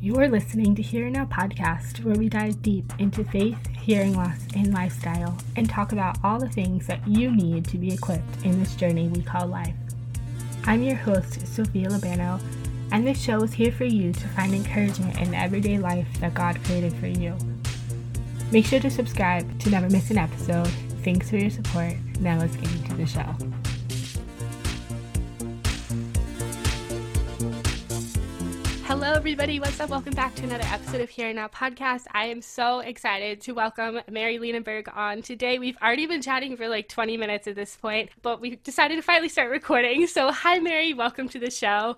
You're listening to Here Now podcast, where we dive deep into faith, hearing loss, and lifestyle, and talk about all the things that you need to be equipped in this journey we call life. I'm your host, Sophia Labano, and this show is here for you to find encouragement in the everyday life that God created for you. Make sure to subscribe to never miss an episode. Thanks for your support. Now let's get into the show. Hello, everybody. What's up? Welcome back to another episode of Here Now podcast. I am so excited to welcome Mary Lenneberg on today. We've already been chatting for like 20 minutes at this point, but we decided to finally start recording. So, hi, Mary. Welcome to the show.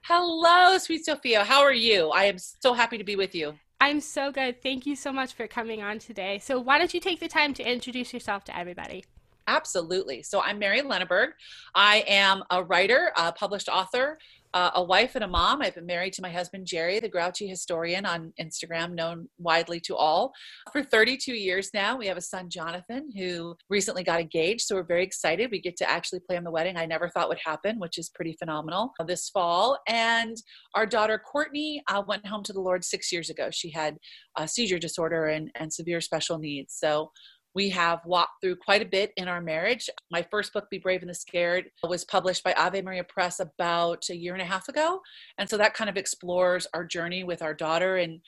Hello, sweet Sophia. How are you? I am so happy to be with you. I'm so good. Thank you so much for coming on today. So, why don't you take the time to introduce yourself to everybody? Absolutely. So, I'm Mary Lenneberg. I am a writer, a published author, uh, a wife and a mom. I've been married to my husband, Jerry, the grouchy historian on Instagram, known widely to all, for 32 years now. We have a son, Jonathan, who recently got engaged. So we're very excited. We get to actually plan the wedding. I never thought would happen, which is pretty phenomenal this fall. And our daughter, Courtney, uh, went home to the Lord six years ago. She had a seizure disorder and, and severe special needs. So we have walked through quite a bit in our marriage. My first book, Be Brave in the Scared, was published by Ave Maria Press about a year and a half ago. And so that kind of explores our journey with our daughter and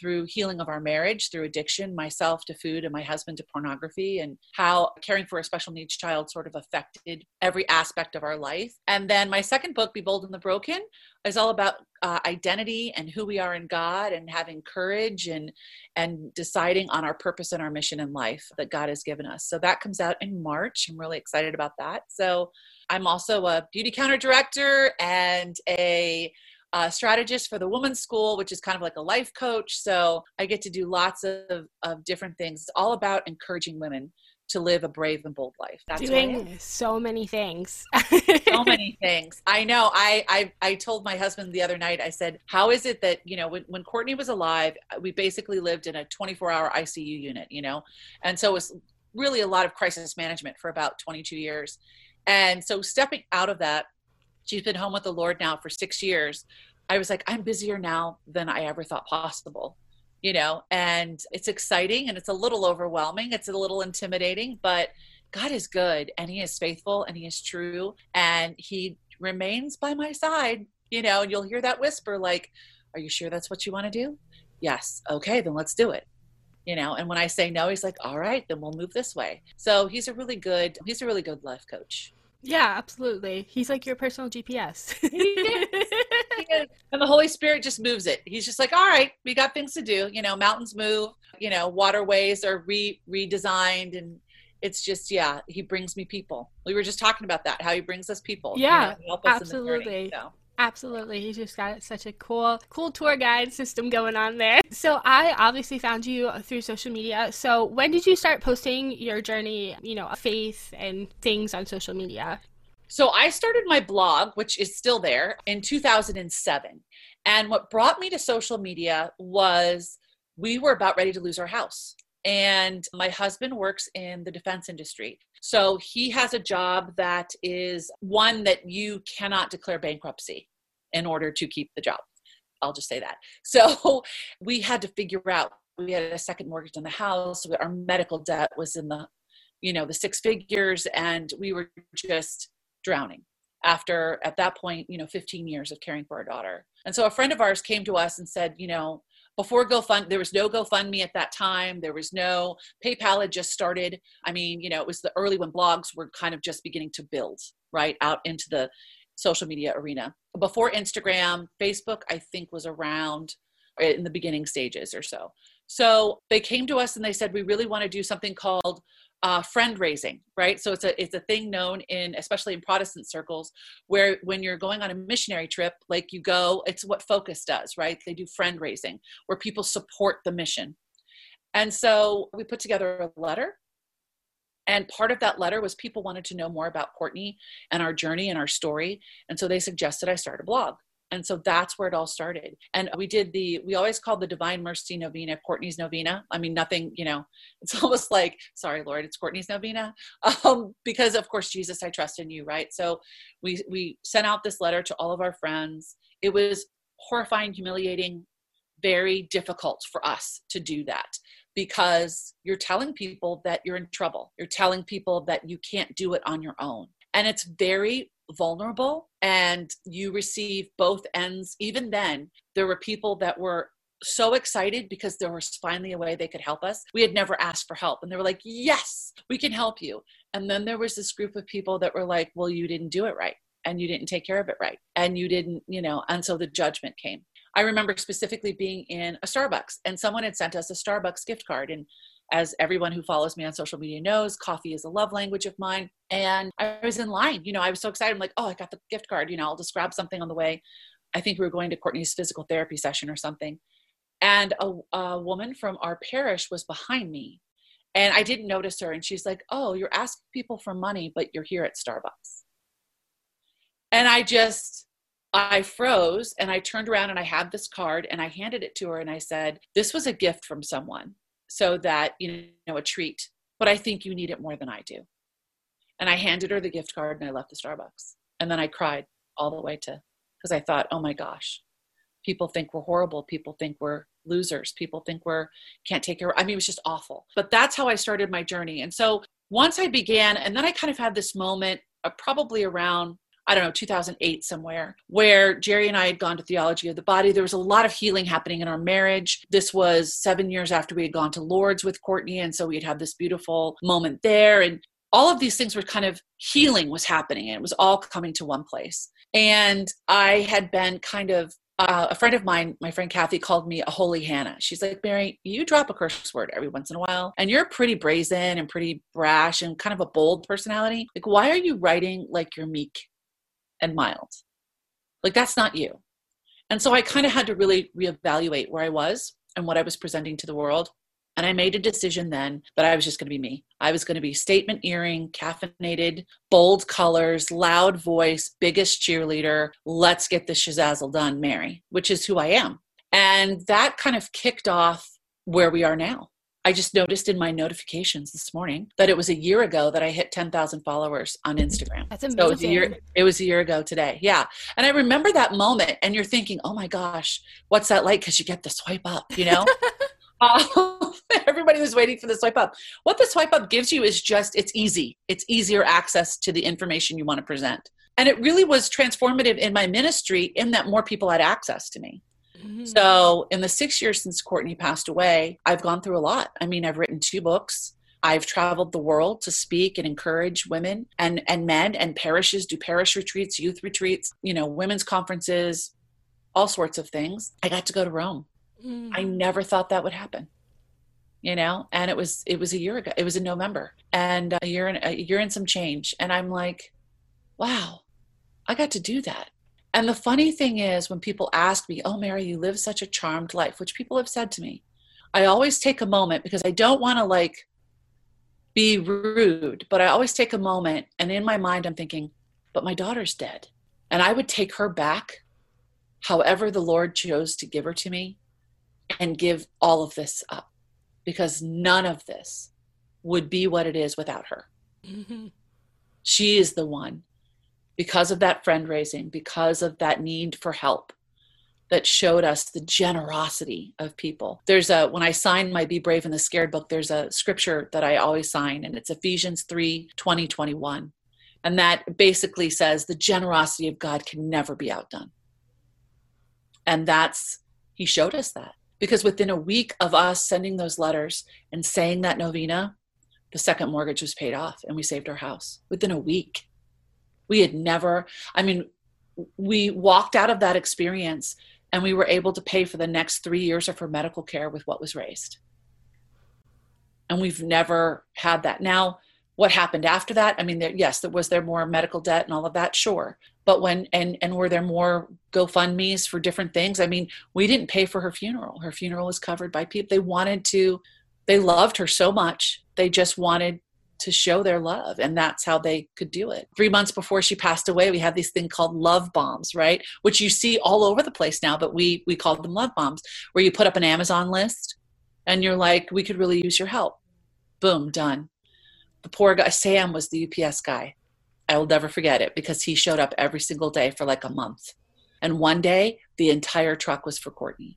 through healing of our marriage, through addiction, myself to food and my husband to pornography, and how caring for a special needs child sort of affected every aspect of our life. And then my second book, Be Bold in the Broken, is all about uh, identity and who we are in God and having courage and and deciding on our purpose and our mission in life that God has given us. So that comes out in March. I'm really excited about that. So I'm also a Beautycounter director and a a strategist for the women's school, which is kind of like a life coach. So I get to do lots of, of different things. It's all about encouraging women to live a brave and bold life. That's doing so many things. so many things. I know. I, I I told my husband the other night. I said, "How is it that you know when when Courtney was alive, we basically lived in a 24 hour ICU unit, you know, and so it was really a lot of crisis management for about 22 years, and so stepping out of that." She's been home with the Lord now for six years. I was like, I'm busier now than I ever thought possible you know, and it's exciting and it's a little overwhelming. It's a little intimidating, but God is good and He is faithful and He is true and He remains by my side, you know, and you'll hear that whisper like, Are you sure that's what you want to do? Yes. Okay, then let's do it. You know, and when I say no, he's like, All right, then we'll move this way. So he's a really good, he's a really good life coach. Yeah, absolutely. He's like your personal GPS. and the Holy Spirit just moves it. He's just like, all right, we got things to do. You know, mountains move. You know, waterways are re redesigned, and it's just yeah. He brings me people. We were just talking about that. How he brings us people. Yeah, you know, absolutely. Journey, so. Absolutely. He's just got such a cool, cool tour guide system going on there. So I obviously found you through social media. So when did you start posting your journey, you know, faith and things on social media? So I started my blog, which is still there, in 2007. And what brought me to social media was we were about ready to lose our house. And my husband works in the defense industry. So he has a job that is one that you cannot declare bankruptcy in order to keep the job. I'll just say that. So we had to figure out we had a second mortgage on the house, our medical debt was in the you know the six figures and we were just drowning after at that point you know 15 years of caring for our daughter and so a friend of ours came to us and said you know before GoFund, there was no GoFundMe at that time. There was no PayPal had just started. I mean, you know, it was the early when blogs were kind of just beginning to build right out into the social media arena. Before Instagram, Facebook, I think, was around in the beginning stages or so. So they came to us and they said, we really want to do something called uh, friend raising, right? So it's a it's a thing known in especially in Protestant circles where when you're going on a missionary trip, like you go, it's what Focus does, right? They do friend raising where people support the mission. And so we put together a letter and part of that letter was people wanted to know more about Courtney and our journey and our story. And so they suggested I start a blog. And so that's where it all started. And we did the, we always called the Divine Mercy Novena Courtney's Novena. I mean, nothing, you know, it's almost like, sorry, Lord, it's Courtney's Novena. Um, because of course, Jesus, I trust in you, right? So we, we sent out this letter to all of our friends. It was horrifying, humiliating, very difficult for us to do that because you're telling people that you're in trouble. You're telling people that you can't do it on your own. And it's very vulnerable and you receive both ends. Even then, there were people that were so excited because there was finally a way they could help us. We had never asked for help. And they were like, yes, we can help you. And then there was this group of people that were like, well, you didn't do it right and you didn't take care of it right. And you didn't, you know, and so the judgment came. I remember specifically being in a Starbucks and someone had sent us a Starbucks gift card. And as everyone who follows me on social media knows, coffee is a love language of mine. And I was in line, you know, I was so excited. I'm like, oh, I got the gift card, you know, I'll just grab something on the way. I think we were going to Courtney's physical therapy session or something. And a, a woman from our parish was behind me. And I didn't notice her. And she's like, oh, you're asking people for money, but you're here at Starbucks. And I just, I froze and I turned around and I had this card and I handed it to her and I said, This was a gift from someone so that, you know, a treat, but I think you need it more than I do. And I handed her the gift card and I left the Starbucks. And then I cried all the way to, because I thought, oh my gosh, people think we're horrible. People think we're losers. People think we're can't take care. I mean, it was just awful. But that's how I started my journey. And so once I began, and then I kind of had this moment, uh, probably around I don't know, 2008 somewhere, where Jerry and I had gone to Theology of the Body. There was a lot of healing happening in our marriage. This was seven years after we had gone to Lourdes with Courtney. And so we had had this beautiful moment there. And all of these things were kind of healing was happening. And it was all coming to one place. And I had been kind of uh, a friend of mine, my friend Kathy, called me a holy Hannah. She's like, Mary, you drop a curse word every once in a while, and you're pretty brazen and pretty brash and kind of a bold personality. Like, why are you writing like you're meek and mild. Like that's not you. And so I kind of had to really reevaluate where I was and what I was presenting to the world. And I made a decision then that I was just going to be me. I was going to be statement earring, caffeinated, bold colors, loud voice, biggest cheerleader. Let's get this shazazzle done, Mary, which is who I am. And that kind of kicked off where we are now. I just noticed in my notifications this morning that it was a year ago that I hit 10,000 followers on Instagram. That's amazing. So it was a year it was a year ago today. Yeah. And I remember that moment and you're thinking, "Oh my gosh, what's that like cuz you get the swipe up, you know?" uh, everybody was waiting for the swipe up. What the swipe up gives you is just it's easy. It's easier access to the information you want to present. And it really was transformative in my ministry in that more people had access to me. Mm-hmm. So, in the six years since Courtney passed away, I've gone through a lot. I mean, I've written two books. I've traveled the world to speak and encourage women and, and men and parishes, do parish retreats, youth retreats, you know, women's conferences, all sorts of things. I got to go to Rome. Mm. I never thought that would happen. You know, and it was it was a year ago. It was in November, and a year and a year and some change. And I'm like, wow, I got to do that. And the funny thing is, when people ask me, Oh, Mary, you live such a charmed life, which people have said to me, I always take a moment because I don't want to like be rude, but I always take a moment. And in my mind, I'm thinking, But my daughter's dead. And I would take her back, however, the Lord chose to give her to me, and give all of this up because none of this would be what it is without her. Mm-hmm. She is the one because of that friend raising, because of that need for help that showed us the generosity of people. There's a, when I signed my Be Brave in the Scared book, there's a scripture that I always sign, and it's Ephesians 3 20, 21. And that basically says the generosity of God can never be outdone. And that's, he showed us that. Because within a week of us sending those letters and saying that novena, the second mortgage was paid off and we saved our house within a week. We had never, I mean, we walked out of that experience and we were able to pay for the next three years of her medical care with what was raised. And we've never had that. Now, what happened after that? I mean, there, yes, there was there more medical debt and all of that, sure. But when and and were there more GoFundmes for different things? I mean, we didn't pay for her funeral. Her funeral was covered by people. They wanted to, they loved her so much. They just wanted to show their love and that's how they could do it. Three months before she passed away we had these thing called love bombs right? Which you see all over the place now but we we called them love bombs where you put up an amazon list and you're like we could really use your help. Boom done. The poor guy sam was the ups guy. I will never forget it because he showed up every single day for like a month. And one day the entire truck was for courtney.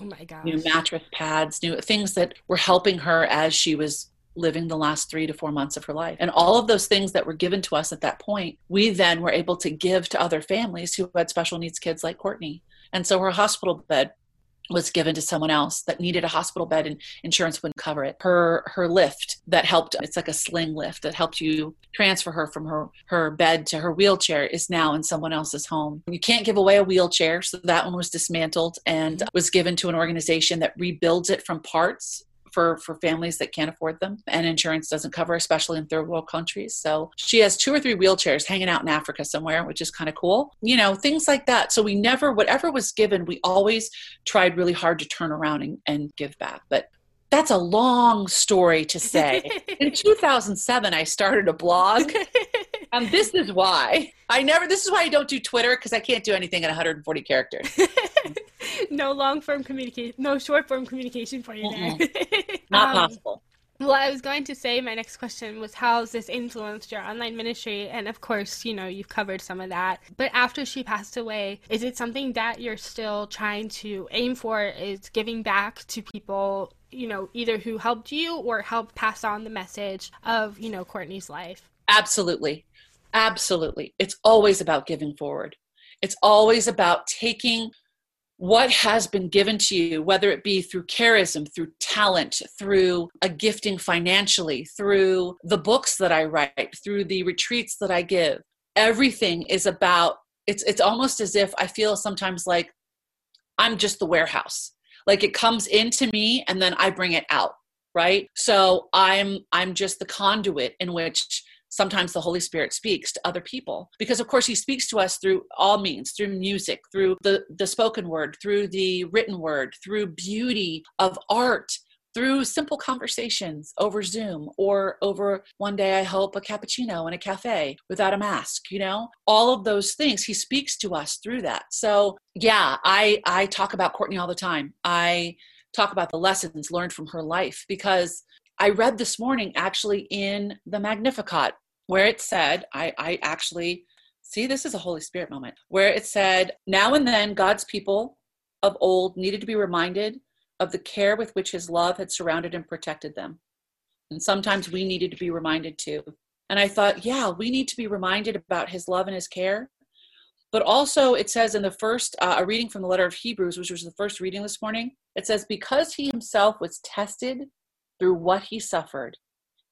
Oh my God! New mattress pads, new things that were helping her as she was living the last three to four months of her life. And all of those things that were given to us at that point, we then were able to give to other families who had special needs kids like Courtney. And so her hospital bed was given to someone else that needed a hospital bed and insurance wouldn't cover it. Her her lift that helped it's like a sling lift that helped you transfer her from her her bed to her wheelchair is now in someone else's home. You can't give away a wheelchair, so that one was dismantled and mm-hmm. was given to an organization that rebuilds it from parts for for families that can't afford them and insurance doesn't cover especially in third world countries so she has two or three wheelchairs hanging out in africa somewhere which is kind of cool you know things like that so we never whatever was given we always tried really hard to turn around and, and give back but that's a long story to say. In 2007, I started a blog, and this is why. I never, this is why I don't do Twitter because I can't do anything in 140 characters. no long form communication, no short form communication for you there. Not um, possible. Well, I was going to say my next question was how has this influenced your online ministry? And of course, you know, you've covered some of that. But after she passed away, is it something that you're still trying to aim for? Is giving back to people, you know, either who helped you or helped pass on the message of, you know, Courtney's life? Absolutely. Absolutely. It's always about giving forward. It's always about taking what has been given to you, whether it be through charism, through talent, through a gifting financially, through the books that I write, through the retreats that I give. Everything is about it's it's almost as if I feel sometimes like I'm just the warehouse. Like it comes into me and then I bring it out, right? So I'm I'm just the conduit in which sometimes the Holy Spirit speaks to other people. Because, of course, He speaks to us through all means through music, through the, the spoken word, through the written word, through beauty of art. Through simple conversations over Zoom or over one day, I hope, a cappuccino in a cafe without a mask, you know, all of those things. He speaks to us through that. So, yeah, I, I talk about Courtney all the time. I talk about the lessons learned from her life because I read this morning actually in the Magnificat where it said, I, I actually see this is a Holy Spirit moment, where it said, Now and then God's people of old needed to be reminded of the care with which his love had surrounded and protected them. And sometimes we needed to be reminded too. And I thought, yeah, we need to be reminded about his love and his care. But also, it says in the first, uh, a reading from the letter of Hebrews, which was the first reading this morning, it says, Because he himself was tested through what he suffered,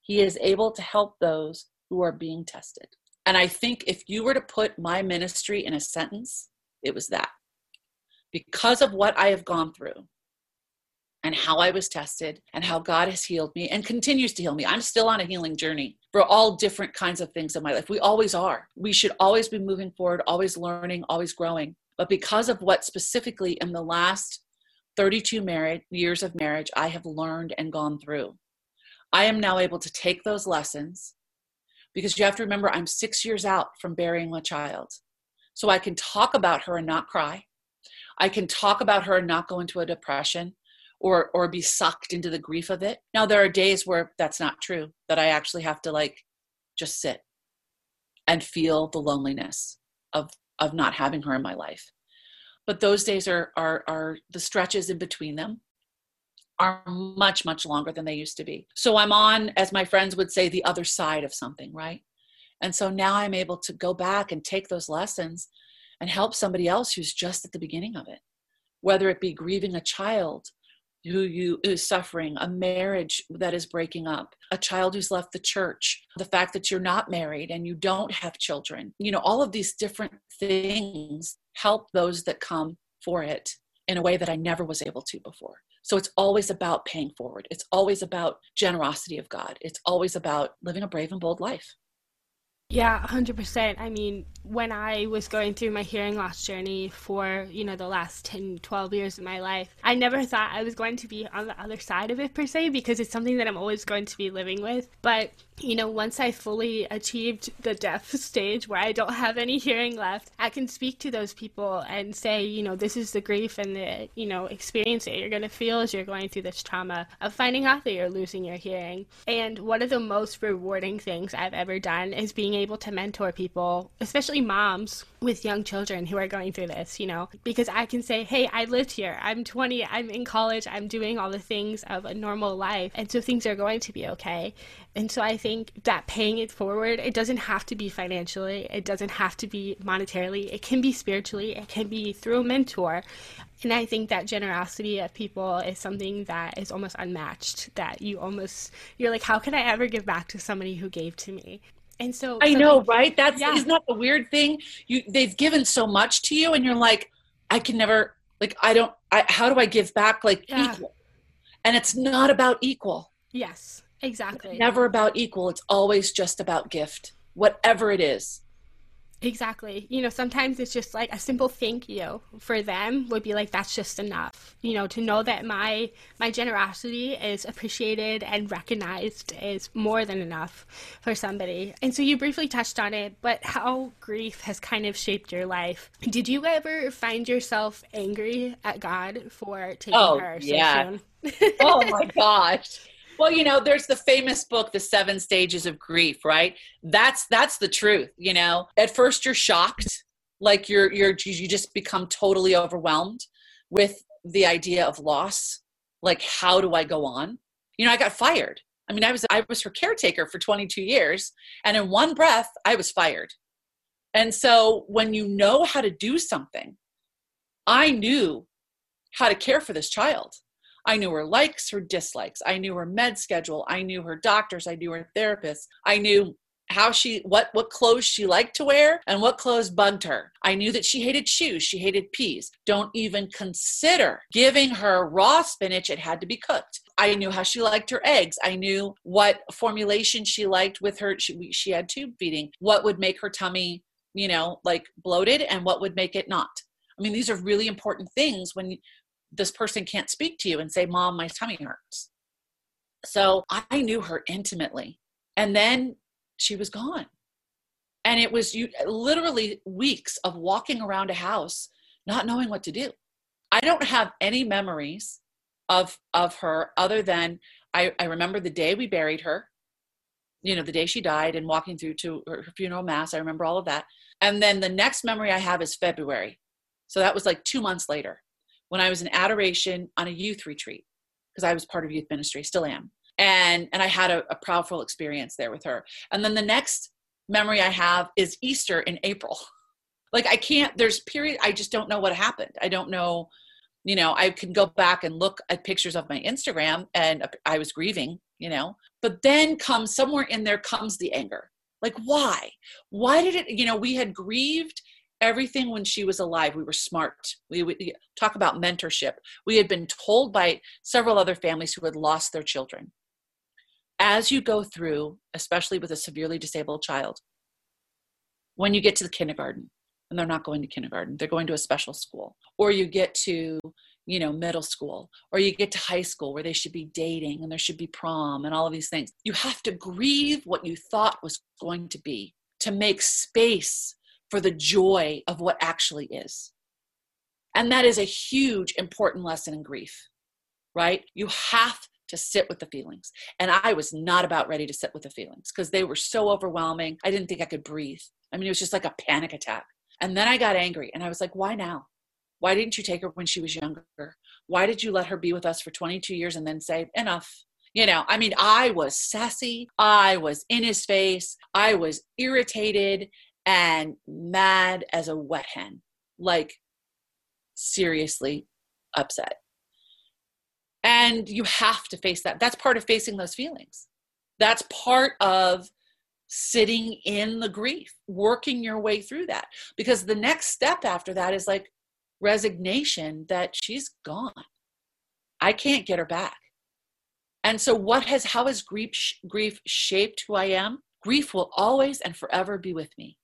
he is able to help those who are being tested. And I think if you were to put my ministry in a sentence, it was that. Because of what I have gone through and how I was tested and how God has healed me and continues to heal me, I'm still on a healing journey for all different kinds of things in my life. We always are. We should always be moving forward, always learning, always growing. But because of what specifically in the last 32 married years of marriage I have learned and gone through. I am now able to take those lessons because you have to remember I'm six years out from burying my child. So I can talk about her and not cry. I can talk about her and not go into a depression or or be sucked into the grief of it. Now there are days where that's not true, that I actually have to like just sit and feel the loneliness of of not having her in my life but those days are are are the stretches in between them are much much longer than they used to be. So i'm on as my friends would say the other side of something right? And so now i'm able to go back and take those lessons and help somebody else who's just at the beginning of it whether it be grieving a child who you is suffering a marriage that is breaking up a child who's left the church the fact that you're not married and you don't have children you know all of these different things help those that come for it in a way that I never was able to before. So it's always about paying forward. It's always about generosity of God. It's always about living a brave and bold life. Yeah, 100%. I mean, when I was going through my hearing loss journey for, you know, the last 10, 12 years of my life, I never thought I was going to be on the other side of it per se because it's something that I'm always going to be living with. But, you know, once I fully achieved the deaf stage where I don't have any hearing left, I can speak to those people and say, you know, this is the grief and the, you know, experience that you're going to feel as you're going through this trauma of finding out that you're losing your hearing. And one of the most rewarding things I've ever done is being able to mentor people, especially moms with young children who are going through this, you know, because I can say, hey, I lived here. I'm 20. I'm in college. I'm doing all the things of a normal life. And so things are going to be okay. And so I think that paying it forward, it doesn't have to be financially, it doesn't have to be monetarily, it can be spiritually, it can be through a mentor. And I think that generosity of people is something that is almost unmatched. That you almost, you're like, how can I ever give back to somebody who gave to me? And so I know, right? That's yeah. isn't that the weird thing? You they've given so much to you, and you're like, I can never like I don't. I how do I give back like yeah. equal? And it's not about equal. Yes, exactly. It's never about equal. It's always just about gift, whatever it is. Exactly. You know, sometimes it's just like a simple thank you for them would be like that's just enough. You know, to know that my my generosity is appreciated and recognized is more than enough for somebody. And so you briefly touched on it, but how grief has kind of shaped your life. Did you ever find yourself angry at God for taking oh, her so yeah. soon? oh my gosh. Well, you know, there's the famous book, The Seven Stages of Grief, right? That's that's the truth, you know. At first you're shocked, like you're you're you just become totally overwhelmed with the idea of loss. Like how do I go on? You know, I got fired. I mean, I was I was her caretaker for 22 years, and in one breath I was fired. And so when you know how to do something, I knew how to care for this child. I knew her likes, her dislikes. I knew her med schedule. I knew her doctors. I knew her therapists. I knew how she what what clothes she liked to wear and what clothes bugged her. I knew that she hated shoes, she hated peas. Don't even consider giving her raw spinach, it had to be cooked. I knew how she liked her eggs. I knew what formulation she liked with her she, she had tube feeding. What would make her tummy, you know, like bloated and what would make it not. I mean, these are really important things when this person can't speak to you and say, Mom, my tummy hurts. So I knew her intimately. And then she was gone. And it was you literally weeks of walking around a house not knowing what to do. I don't have any memories of of her other than I, I remember the day we buried her, you know, the day she died and walking through to her funeral mass. I remember all of that. And then the next memory I have is February. So that was like two months later when I was in adoration on a youth retreat because I was part of youth ministry, still am. And and I had a, a powerful experience there with her. And then the next memory I have is Easter in April. Like I can't there's period I just don't know what happened. I don't know you know, I can go back and look at pictures of my Instagram and I was grieving, you know. But then comes somewhere in there comes the anger. Like why? Why did it, you know, we had grieved everything when she was alive we were smart. We talk about mentorship. We had been told by several other families who had lost their children. As you go through especially with a severely disabled child when you get to the kindergarten and they're not going to kindergarten they're going to a special school or you get to you know middle school or you get to high school where they should be dating and there should be prom and all of these things you have to grieve what you thought was going to be to make space for the joy of what actually is. And that is a huge, important lesson in grief, right? You have to sit with the feelings. And I was not about ready to sit with the feelings because they were so overwhelming. I didn't think I could breathe. I mean, it was just like a panic attack. And then I got angry and I was like, why now? Why didn't you take her when she was younger? Why did you let her be with us for 22 years and then say, enough? You know, I mean, I was sassy. I was in his face. I was irritated and mad as a wet hen, like seriously upset. And you have to face that. That's part of facing those feelings. That's part of sitting in the grief, working your way through that. Because the next step after that is like resignation that she's gone. I can't get her back. And so what has how has grief grief shaped who I am? Grief will always and forever be with me.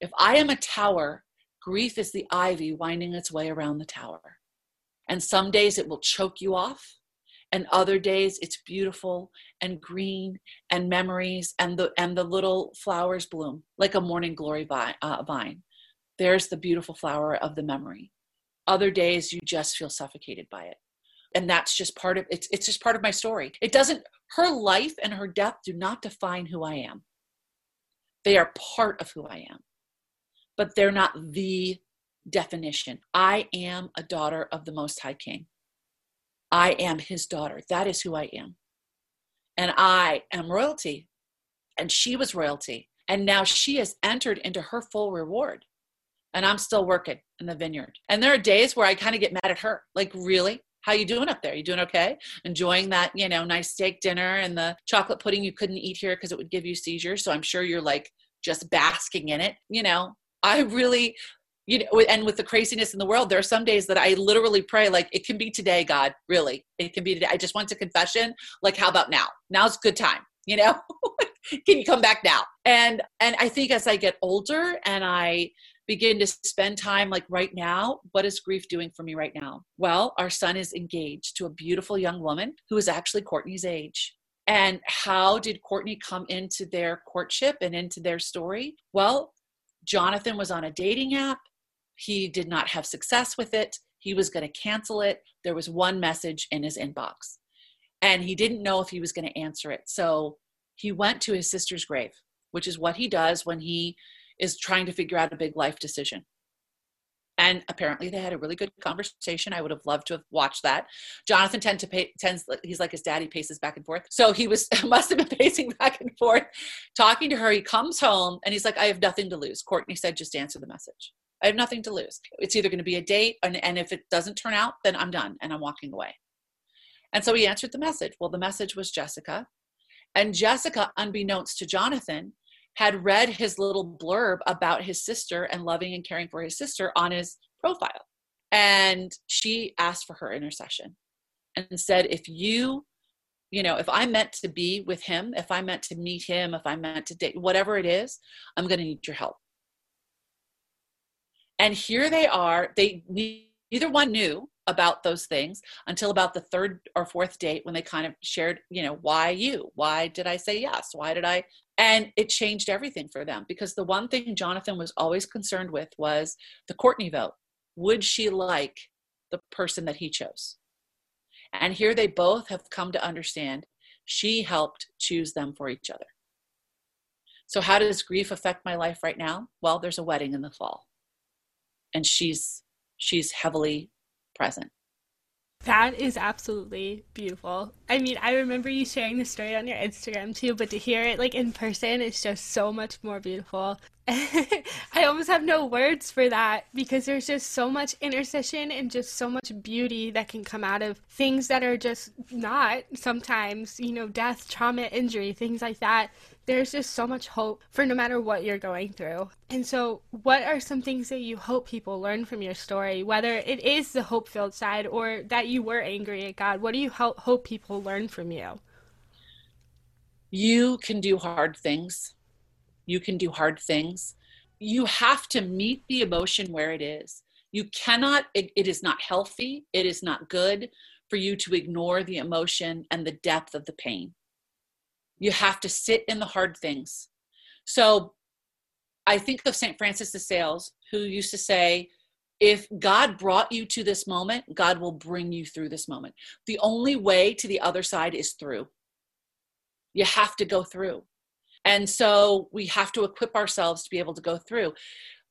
If I am a tower, grief is the ivy winding its way around the tower. And some days it will choke you off, and other days it's beautiful and green and memories and the and the little flowers bloom like a morning glory vine, uh, vine. There's the beautiful flower of the memory. Other days you just feel suffocated by it. And that's just part of it's it's just part of my story. It doesn't her life and her death do not define who I am They are part of who I am, but they're not the definition. I am a daughter of the Most High King. I am his daughter. That is who I am. And I am royalty. And she was royalty. And now she has entered into her full reward. And I'm still working in the vineyard. And there are days where I kind of get mad at her. Like, really? How you doing up there? You doing okay? Enjoying that, you know, nice steak dinner and the chocolate pudding you couldn't eat here because it would give you seizures. So I'm sure you're like just basking in it. You know, I really you know and with the craziness in the world there are some days that i literally pray like it can be today god really. It can be today. I just went to confession like how about now? Now's a good time you know? Can you come back now? And and i think as i get older and i begin to spend time like right now what is grief doing for me right now? Well our son is engaged to a beautiful young woman who is actually courtney's age. And how did courtney come into their courtship and into their story? Well jonathan was on a dating app he did not have success with it. He was going to cancel it. There was one message in his inbox, and he didn't know if he was going to answer it. So he went to his sister's grave, which is what he does when he is trying to figure out a big life decision. And apparently, they had a really good conversation. I would have loved to have watched that. Jonathan tend to pay, tends, he's like his daddy paces back and forth. So he was, must have been pacing back and forth, talking to her. He comes home and he's like, I have nothing to lose. Courtney said, just answer the message. I have nothing to lose. It's either going to be a date, and, and if it doesn't turn out, then I'm done and I'm walking away. And so he answered the message. Well, the message was Jessica. And Jessica, unbeknownst to Jonathan, had read his little blurb about his sister and loving and caring for his sister on his profile. And she asked for her intercession and said, if you, you know, if I'm meant to be with him, if I'm meant to meet him, if I'm meant to date, whatever it is, I'm going to need your help. And here they are. They neither one knew about those things until about the third or fourth date when they kind of shared, you know, why you? Why did I say yes? Why did I? And it changed everything for them because the one thing Jonathan was always concerned with was the Courtney vote. Would she like the person that he chose? And here they both have come to understand she helped choose them for each other. So, how does grief affect my life right now? Well, there's a wedding in the fall and she's she's heavily present that is absolutely beautiful. I mean, I remember you sharing the story on your Instagram too, but to hear it like in person is just so much more beautiful. I almost have no words for that because there's just so much intercession and just so much beauty that can come out of things that are just not sometimes, you know, death, trauma, injury, things like that there's just so much hope for no matter what you're going through. And so, what are some things that you hope people learn from your story, whether it is the hope filled side or that you were angry at God? What do you ho- hope people learn from you? You can do hard things. You can do hard things. You have to meet the emotion where it is. You cannot, it, it is not healthy, it is not good for you to ignore the emotion and the depth of the pain you have to sit in the hard things. So I think of St. Francis de Sales, who used to say, if God brought you to this moment, God will bring you through this moment. The only way to the other side is through. You have to go through. And so we have to equip ourselves to be able to go through.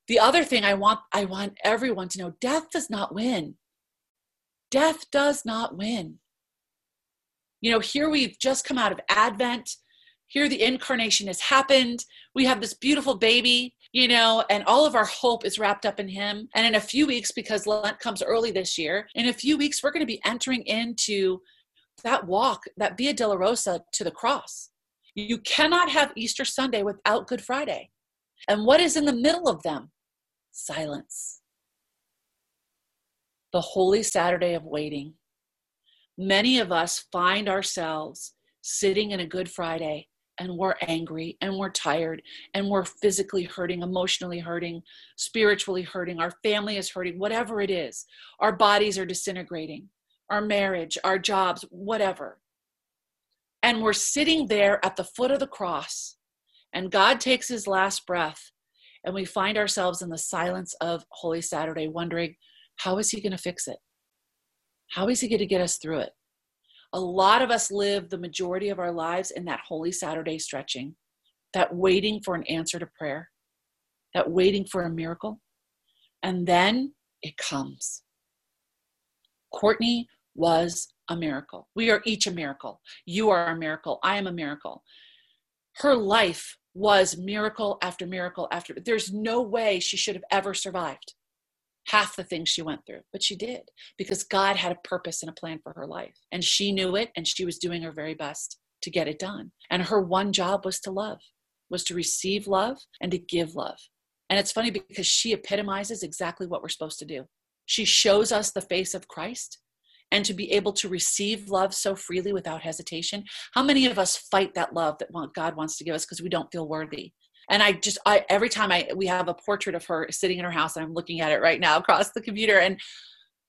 The other thing I want I want everyone to know, death does not win. Death does not win. You know, here we've just come out of Advent. Here the incarnation has happened. We have this beautiful baby, you know, and all of our hope is wrapped up in him. And in a few weeks, because Lent comes early this year, in a few weeks, we're going to be entering into that walk, that Via Dolorosa to the cross. You cannot have Easter Sunday without Good Friday. And what is in the middle of them? Silence. The Holy Saturday of waiting many of us find ourselves sitting in a Good Friday and we're angry and we're tired and we're physically hurting, emotionally hurting, spiritually hurting, our family is hurting, whatever it is. Our bodies are disintegrating, our marriage, our jobs, whatever. And we're sitting there at the foot of the cross, and God takes his last breath, and we find ourselves in the silence of Holy Saturday wondering, how is he going to fix it? How is he going to get us through it? A lot of us live the majority of our lives in that Holy Saturday stretching. that waiting for an answer to prayer, that waiting for a miracle. And then it comes. Courtney was a miracle. We are each a miracle. You are a miracle. I am a miracle. Her life was miracle after miracle after. There's no way she should have ever survived half the things she went through, but she did because God had a purpose and a plan for her life. And she knew it and she was doing her very best to get it done. And her one job was to love, was to receive love and to give love. And it's funny because she epitomizes exactly what we're supposed to do. She shows us the face of Christ and to be able to receive love so freely without hesitation. How many of us fight that love that God wants to give us because we don't feel worthy? And I just, I every time I we have a portrait of her sitting in her house, and I'm looking at it right now across the computer, and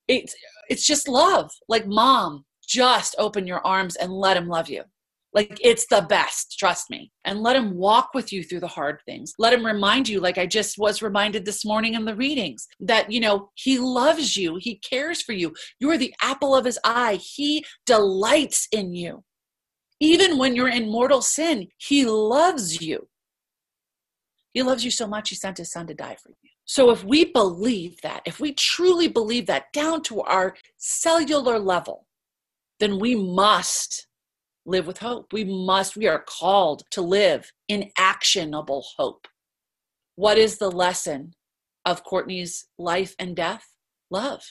it's it's just love. Like mom, just open your arms and let him love you. Like it's the best, trust me. And let him walk with you through the hard things. Let him remind you, like I just was reminded this morning in the readings, that, you know, he loves you, he cares for you. You're the apple of his eye, he delights in you. Even when you're in mortal sin, he loves you. He loves you so much, he sent his son to die for you. So if we believe that, if we truly believe that down to our cellular level, then we must live with hope. We must, we are called to live in actionable hope. What is the lesson of Courtney's life and death? Love.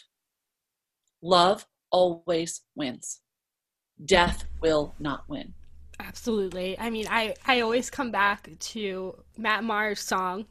Love always wins. Death will not win. Absolutely. I mean, I, I always come back to Matt Maher's song,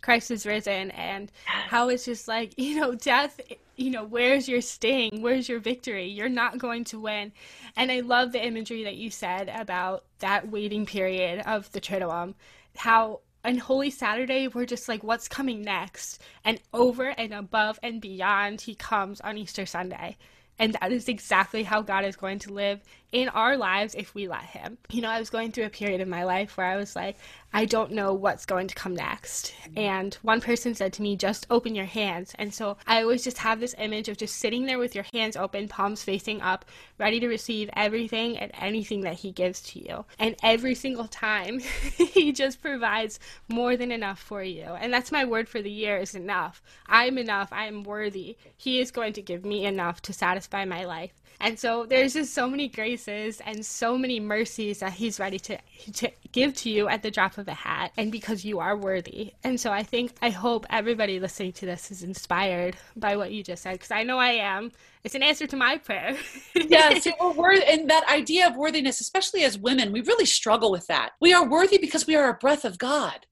Christ is Risen, and how it's just like, you know, death you know, where's your sting? Where's your victory? You're not going to win. And I love the imagery that you said about that waiting period of the Triduum, how on Holy Saturday, we're just like, what's coming next? And over and above and beyond, he comes on Easter Sunday. And that is exactly how God is going to live in our lives if we let Him. You know, I was going through a period in my life where I was like, I don't know what's going to come next. And one person said to me, just open your hands. And so I always just have this image of just sitting there with your hands open, palms facing up, ready to receive everything and anything that He gives to you. And every single time, He just provides more than enough for you. And that's my word for the year is enough. I'm enough. I am worthy. He is going to give me enough to satisfy my life. And so there's just so many graces and so many mercies that he's ready to, to give to you at the drop of a hat and because you are worthy. And so I think, I hope everybody listening to this is inspired by what you just said because I know I am. It's an answer to my prayer. yes, we're worthy, and that idea of worthiness, especially as women, we really struggle with that. We are worthy because we are a breath of God.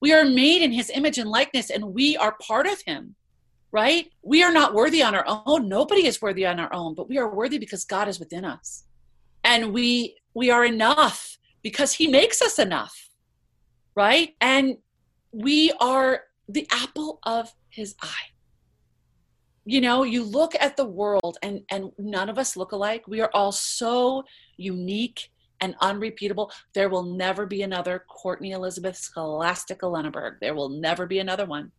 We are made in his image and likeness, and we are part of him right? We are not worthy on our own. Nobody is worthy on our own, but we are worthy because God is within us. And we we are enough because he makes us enough. Right? And we are the apple of his eye. You know, you look at the world and and none of us look alike. We are all so unique and unrepeatable. There will never be another Courtney Elizabeth Scholastica Lenneberg. There will never be another one,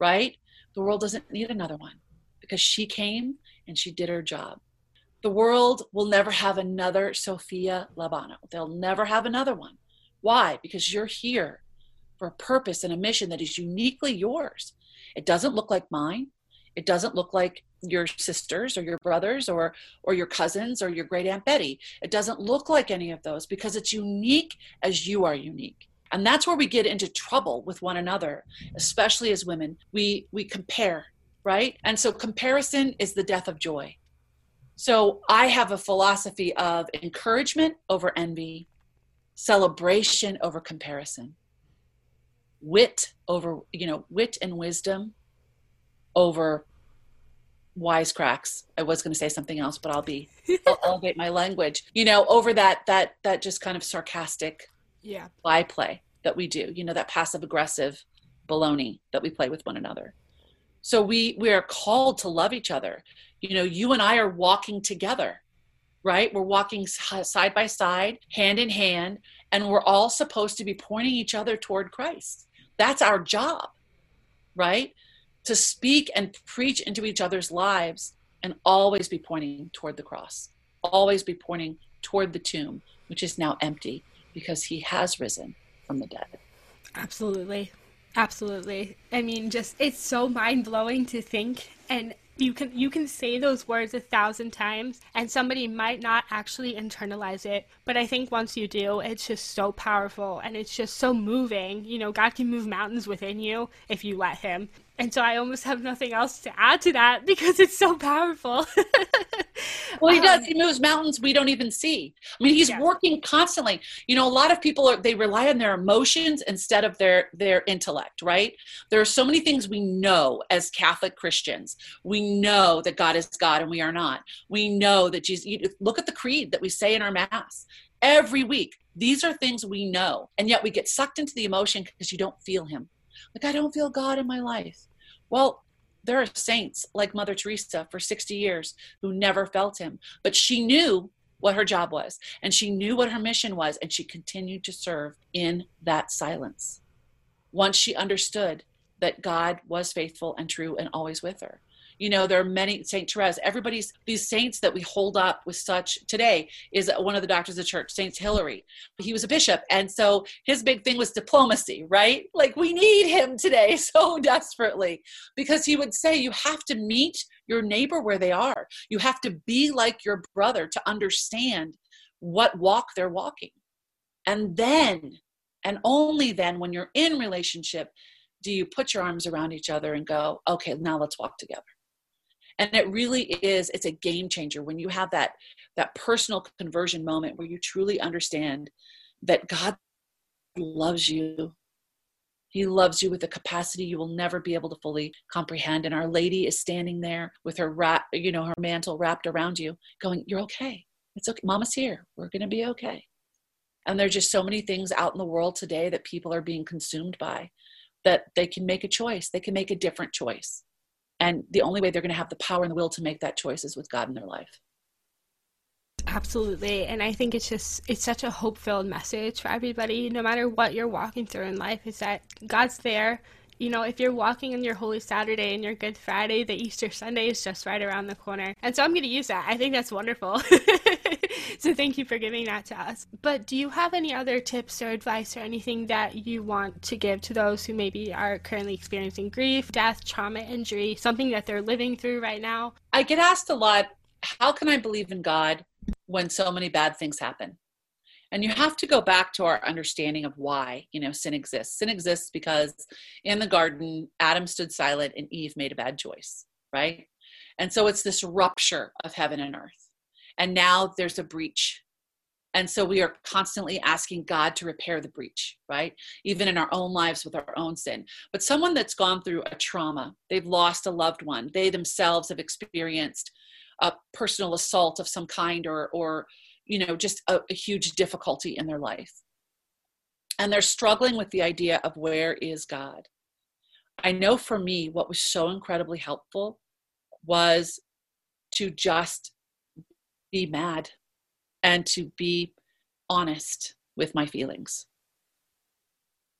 right? The world doesn't need another one because she came and she did her job. The world will never have another Sophia Labano. They'll never have another one. Why? Because you're here for a purpose and a mission that is uniquely yours. It doesn't look like mine. It doesn't look like your sisters or your brothers or or your cousins or your great aunt Betty. It doesn't look like any of those because it's unique as you are unique and that's where we get into trouble with one another especially as women. We we compare right? And so comparison is the death of joy. So i have a philosophy of encouragement over envy celebration over comparison wit over you know wit and wisdom over wisecracks. I was going to say something else but i'll be i'll elevate my language. You know over that that that just kind of sarcastic yeah. by play that we do you know that passive aggressive baloney that we play with one another. So we we are called to love each other. You know you and i are walking together right? We're walking side by side hand in hand and we're all supposed to be pointing each other toward christ. That's our job right? To speak and preach into each other's lives and always be pointing toward the cross always be pointing toward the tomb which is now empty because he has risen from the dead. Absolutely. Absolutely. I mean, just it's so mind blowing to think and you can you can say those words a thousand times and somebody might not actually internalize it but i think once you do it's just so powerful and it's just so moving you know god can move mountains within you if you let him and so I almost have nothing else to add to that because it's so powerful. well, he does. Um, he moves mountains we don't even see. I mean, he's yeah. working constantly. You know, a lot of people are they rely on their emotions instead of their their intellect, right? There are so many things we know as Catholic Christians. We know that God is God and we are not. We know that Jesus. You, look at the creed that we say in our mass every week. These are things we know, and yet we get sucked into the emotion because you don't feel Him like, I don't feel God in my life. Well, there are saints like Mother Teresa for 60 years who never felt him, but she knew what her job was and she knew what her mission was, and she continued to serve in that silence. Once she understood that God was faithful and true and always with her you know there are many saint therese. Everybody's these saints that we hold up with such today is one of the doctors of the church saint hilary. He was a bishop and so his big thing was diplomacy right? Like we need him today so desperately because he would say you have to meet your neighbor where they are. You have to be like your brother to understand what walk they're walking. And then and only then when you're in relationship do you put your arms around each other and go okay now let's walk together and it really is it's a game changer when you have that that personal conversion moment where you truly understand that god loves you. He loves you with a capacity you will never be able to fully comprehend. And our lady is standing there with her wrap you know her mantle wrapped around you going you're okay. It's okay. Mama's here. We're going to be okay. And there's just so many things out in the world today that people are being consumed by that they can make a choice. They can make a different choice and the only way they're going to have the power and the will to make that choice is with God in their life. Absolutely. And I think it's just, it's such a hope filled message for everybody, no matter what you're walking through in life, is that God's there. You know, if you're walking in your Holy Saturday and your Good Friday, the Easter Sunday is just right around the corner. And so I'm going to use that. I think that's wonderful. so thank you for giving that to us. But do you have any other tips or advice or anything that you want to give to those who maybe are currently experiencing grief, death, trauma, injury, something that they're living through right now? I get asked a lot how can I believe in God when so many bad things happen? And you have to go back to our understanding of why, you know, sin exists. Sin exists because in the garden, Adam stood silent and Eve made a bad choice, right? And so it's this rupture of heaven and earth and now there's a breach and so we are constantly asking God to repair the breach, right? Even in our own lives with our own sin. But someone that's gone through a trauma, they've lost a loved one, they themselves have experienced a personal assault of some kind or, or you know, just a, a huge difficulty in their life. And they're struggling with the idea of where is God? I know for me, what was so incredibly helpful was to just be mad and to be honest with my feelings.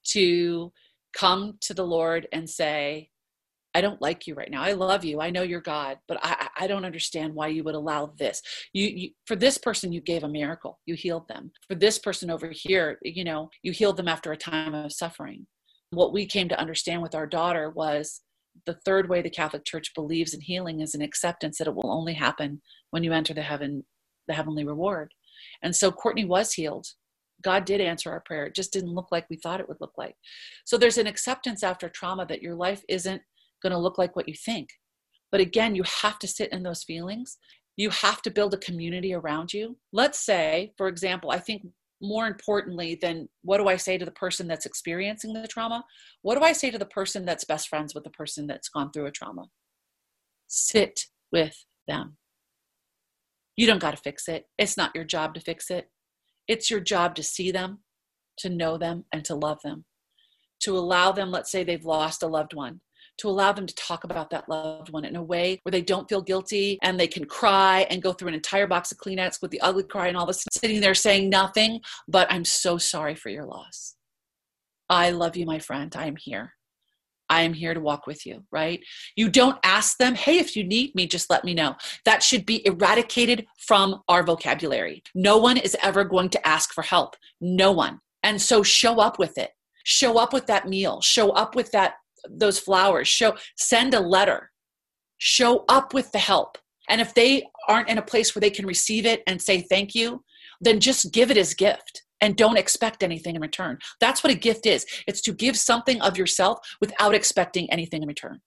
To come to the Lord and say, I don't like you right now. I love you. I know you're God, but I, I don't understand why you would allow this. You, you, for this person, you gave a miracle. You healed them. For this person over here, you know, you healed them after a time of suffering. What we came to understand with our daughter was the third way the Catholic Church believes in healing is an acceptance that it will only happen when you enter the heaven, the heavenly reward. And so Courtney was healed. God did answer our prayer. It just didn't look like we thought it would look like. So there's an acceptance after trauma that your life isn't going to look like what you think. But again, you have to sit in those feelings. You have to build a community around you. Let's say, for example, I think more importantly than what do I say to the person that's experiencing the trauma, what do I say to the person that's best friends with the person that's gone through a trauma? Sit with them. You don't got to fix it. It's not your job to fix it. It's your job to see them, to know them, and to love them. To allow them, let's say they've lost a loved one, to allow them to talk about that loved one in a way where they don't feel guilty and they can cry and go through an entire box of Kleenex with the ugly cry and all this sitting there saying nothing, but I'm so sorry for your loss. I love you, my friend. I am here. I am here to walk with you, right? You don't ask them, hey, if you need me, just let me know. That should be eradicated from our vocabulary. No one is ever going to ask for help. No one And so show up with it. Show up with that meal. Show up with that those flowers. Show send a letter. Show up with the help. And if they aren't in a place where they can receive it and say thank you, then just give it as gift and don't expect anything in return. That's what a gift is. It's to give something of yourself without expecting anything in return.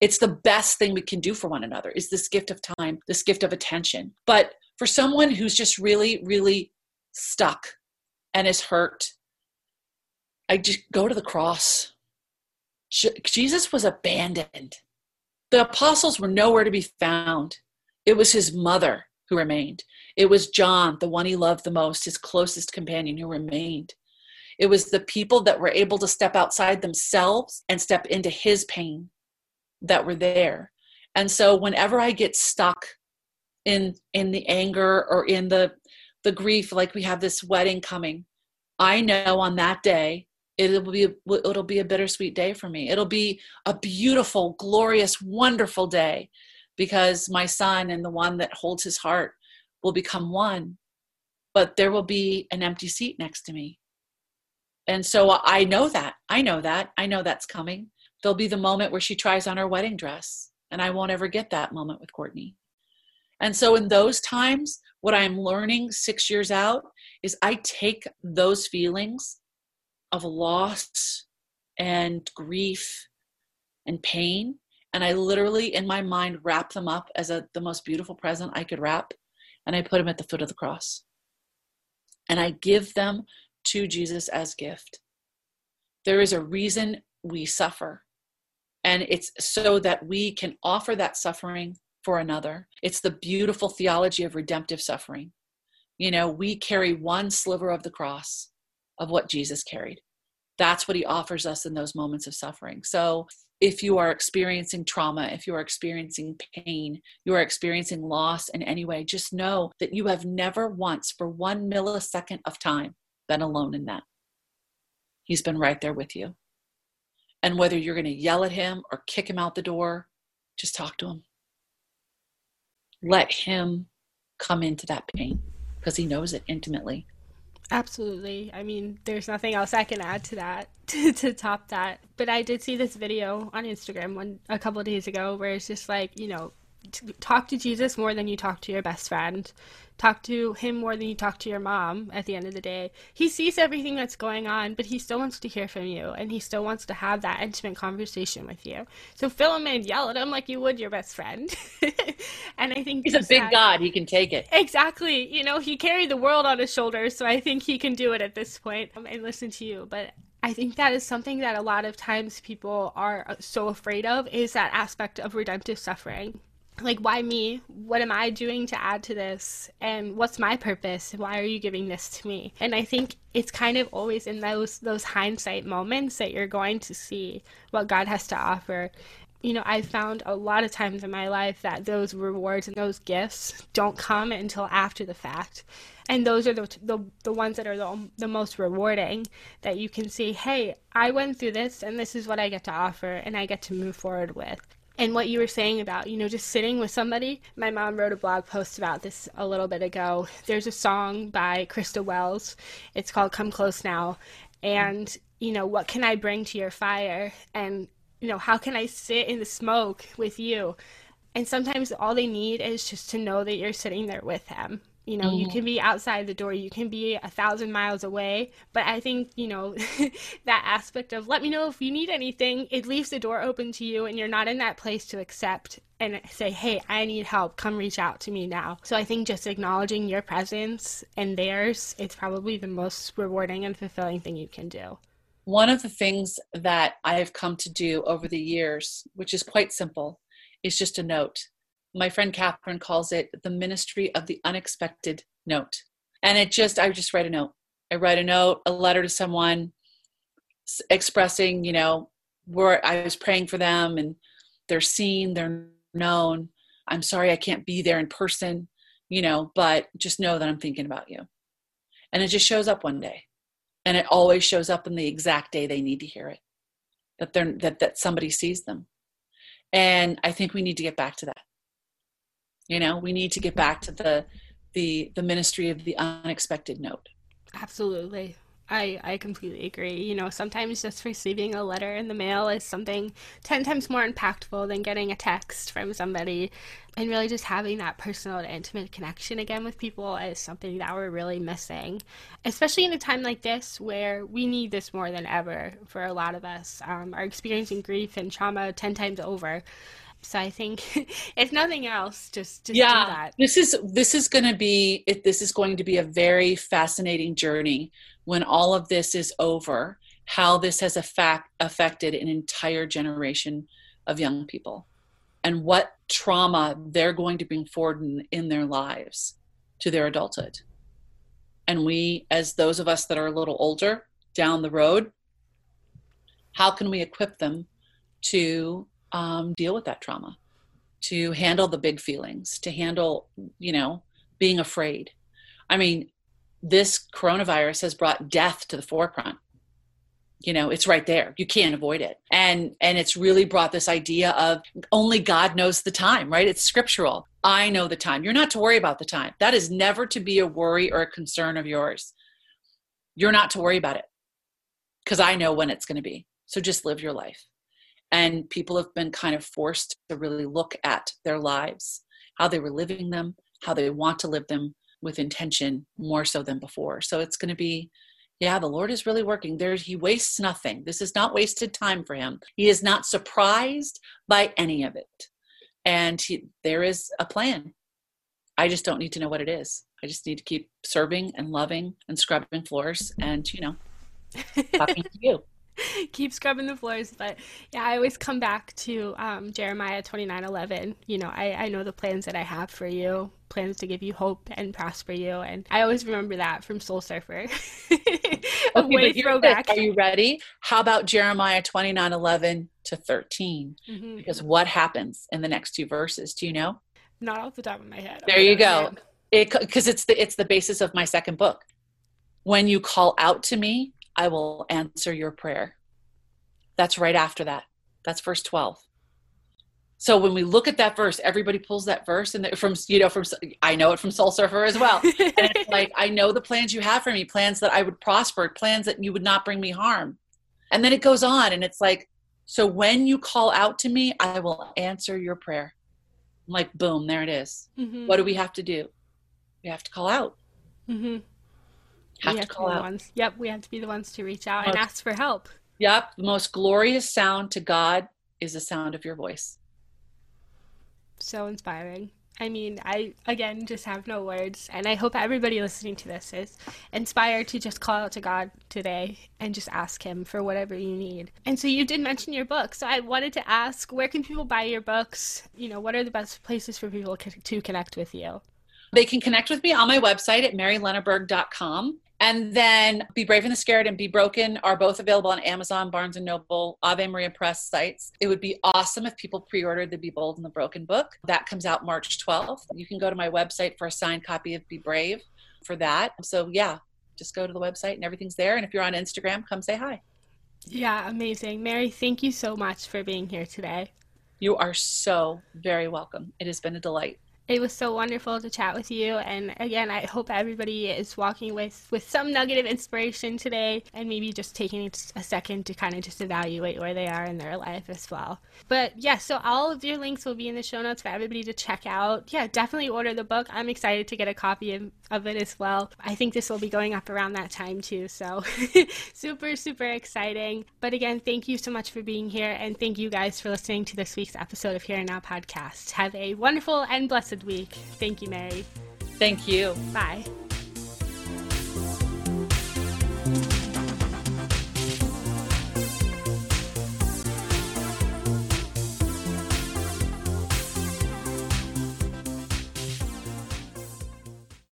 It's the best thing we can do for one another is this gift of time, this gift of attention. But for someone who's just really really stuck and is hurt, I just go to the cross. Jesus was abandoned. The apostles were nowhere to be found. It was his mother who remained. It was John, the one he loved the most, his closest companion, who remained. It was the people that were able to step outside themselves and step into his pain that were there. And so whenever I get stuck in in the anger or in the the grief like we have this wedding coming, I know on that day it'll be it'll be a bittersweet day for me. It'll be a beautiful, glorious, wonderful day because my son and the one that holds his heart will become one, but there will be an empty seat next to me. And so I know that. I know that. I know that's coming. There'll be the moment where she tries on her wedding dress, and I won't ever get that moment with Courtney. And so, in those times, what I'm learning six years out is I take those feelings of loss and grief and pain and I literally in my mind wrap them up as a, the most beautiful present I could wrap and I put them at the foot of the cross. And I give them to Jesus as gift. There is a reason we suffer. And it's so that we can offer that suffering for another. It's the beautiful theology of redemptive suffering. You know, we carry one sliver of the cross of what Jesus carried. That's what he offers us in those moments of suffering. So if you are experiencing trauma, if you are experiencing pain, you are experiencing loss in any way, just know that you have never once, for one millisecond of time, been alone in that. He's been right there with you. And whether you're going to yell at him or kick him out the door, just talk to him. Let him come into that pain because he knows it intimately. Absolutely. I mean, there's nothing else I can add to that to, to top that. But I did see this video on Instagram one a couple days ago where it's just like, you know, talk to Jesus more than you talk to your best friend. Talk to him more than you talk to your mom at the end of the day. He sees everything that's going on, but he still wants to hear from you and he still wants to have that intimate conversation with you. So fill him in, yell at him like you would your best friend. and I think he's a big God. He can take it. Exactly. You know, he carried the world on his shoulders, so I think he can do it at this point um, and listen to you. But I think that is something that a lot of times people are uh, so afraid of is that aspect of redemptive suffering like why me? What am i doing to add to this? And what's my purpose? Why are you giving this to me? And i think it's kind of always in those those hindsight moments that you're going to see what god has to offer. You know i've found a lot of times in my life that those rewards and those gifts don't come until after the fact. And those are the, the, the ones that are the, the most rewarding that you can see hey i went through this and this is what i get to offer and i get to move forward with and what you were saying about you know just sitting with somebody. My mom wrote a blog post about this a little bit ago. There's a song by Christa Wells. It's called come close now. And you know what can i bring to your fire? And you know how can i sit in the smoke with you? And sometimes all they need is just to know that you're sitting there with them you know mm-hmm. you can be outside the door you can be a thousand miles away but i think you know that aspect of let me know if you need anything it leaves the door open to you and you're not in that place to accept and say hey i need help. Come reach out to me now. So i think just acknowledging your presence and theirs it's probably the most rewarding and fulfilling thing you can do. One of the things that i have come to do over the years which is quite simple is just a note my friend Catherine calls it the ministry of the unexpected note. And it just, I just write a note. I write a note, a letter to someone expressing, you know, where I was praying for them and they're seen, they're known. I'm sorry I can't be there in person, you know, but just know that I'm thinking about you. And it just shows up one day. And it always shows up in the exact day they need to hear it. That they're that that somebody sees them. And I think we need to get back to that you know we need to get back to the the the ministry of the unexpected note absolutely I, I completely agree. You know, sometimes just receiving a letter in the mail is something 10 times more impactful than getting a text from somebody. And really just having that personal and intimate connection again with people is something that we're really missing, especially in a time like this where we need this more than ever for a lot of us. Um, are experiencing grief and trauma 10 times over. So I think, if nothing else, just, just yeah, This is this is going to be it, this is going to be a very fascinating journey when all of this is over. How this has effect, affected an entire generation of young people, and what trauma they're going to bring forward in, in their lives to their adulthood. And we, as those of us that are a little older down the road, how can we equip them to um, deal with that trauma, to handle the big feelings, to handle, you know, being afraid. I mean, this coronavirus has brought death to the forefront. You know, it's right there. You can't avoid it. And and it's really brought this idea of only God knows the time, right? It's scriptural. I know the time. You're not to worry about the time. That is never to be a worry or a concern of yours. You're not to worry about it because I know when it's going to be. So just live your life and people have been kind of forced to really look at their lives how they were living them how they want to live them with intention more so than before. So it's going to be yeah the lord is really working. There he wastes nothing. This is not wasted time for him. He is not surprised by any of it. And he, there is a plan. I just don't need to know what it is. I just need to keep serving and loving and scrubbing floors and you know talking to you keep scrubbing the floors. But yeah, I always come back to um, Jeremiah twenty nine eleven. You know, I, I know the plans that I have for you, plans to give you hope and prosper you. And I always remember that from Soul Surfer. okay, throwback. Are you ready? How about Jeremiah twenty nine eleven to 13? Mm-hmm. Because what happens in the next two verses? Do you know? Not off the top of my head. There you go. Because it, it's the it's the basis of my second book. When you call out to me, I will answer your prayer. That's right after that. That's verse 12. So when we look at that verse, everybody pulls that verse and from you know from I know it from Soul Surfer as well. and it's like I know the plans you have for me, plans that I would prosper, plans that you would not bring me harm. And then it goes on and it's like so when you call out to me, I will answer your prayer. I'm like boom, there it is. Mm-hmm. What do we have to do? We have to call out. Mm-hmm have we to have call to out. Ones. Yep, we have to be the ones to reach out most, and ask for help. Yep, the most glorious sound to God is the sound of your voice. So inspiring. I mean, I again just have no words, and I hope everybody listening to this is inspired to just call out to God today and just ask Him for whatever you need. And so you did mention your book, so I wanted to ask, where can people buy your books? You know, what are the best places for people to connect with you? They can connect with me on my website at marylenneberg.com. And then Be Brave in the Scared and Be Broken are both available on Amazon, Barnes and Noble, Ave Maria Press sites. It would be awesome if people pre-ordered the Be Bold in the Broken book. That comes out March 12th. You can go to my website for a signed copy of Be Brave for that. So yeah, just go to the website and everything's there. And if you're on Instagram, come say hi. Yeah, amazing. Mary, thank you so much for being here today. You are so very welcome. It has been a delight it was so wonderful to chat with you. And again i hope everybody is walking with with some nugget of inspiration today and maybe just taking a second to kind of just evaluate where they are in their life as well. But yeah so all of your links will be in the show notes for everybody to check out. Yeah definitely order the book. I'm excited to get a copy of, of it as well. I think this will be going up around that time too so super super exciting. But again thank you so much for being here and thank you guys for listening to this week's episode of here and now podcast. Have a wonderful and blessed week. Thank you, Mary. Thank you. Bye.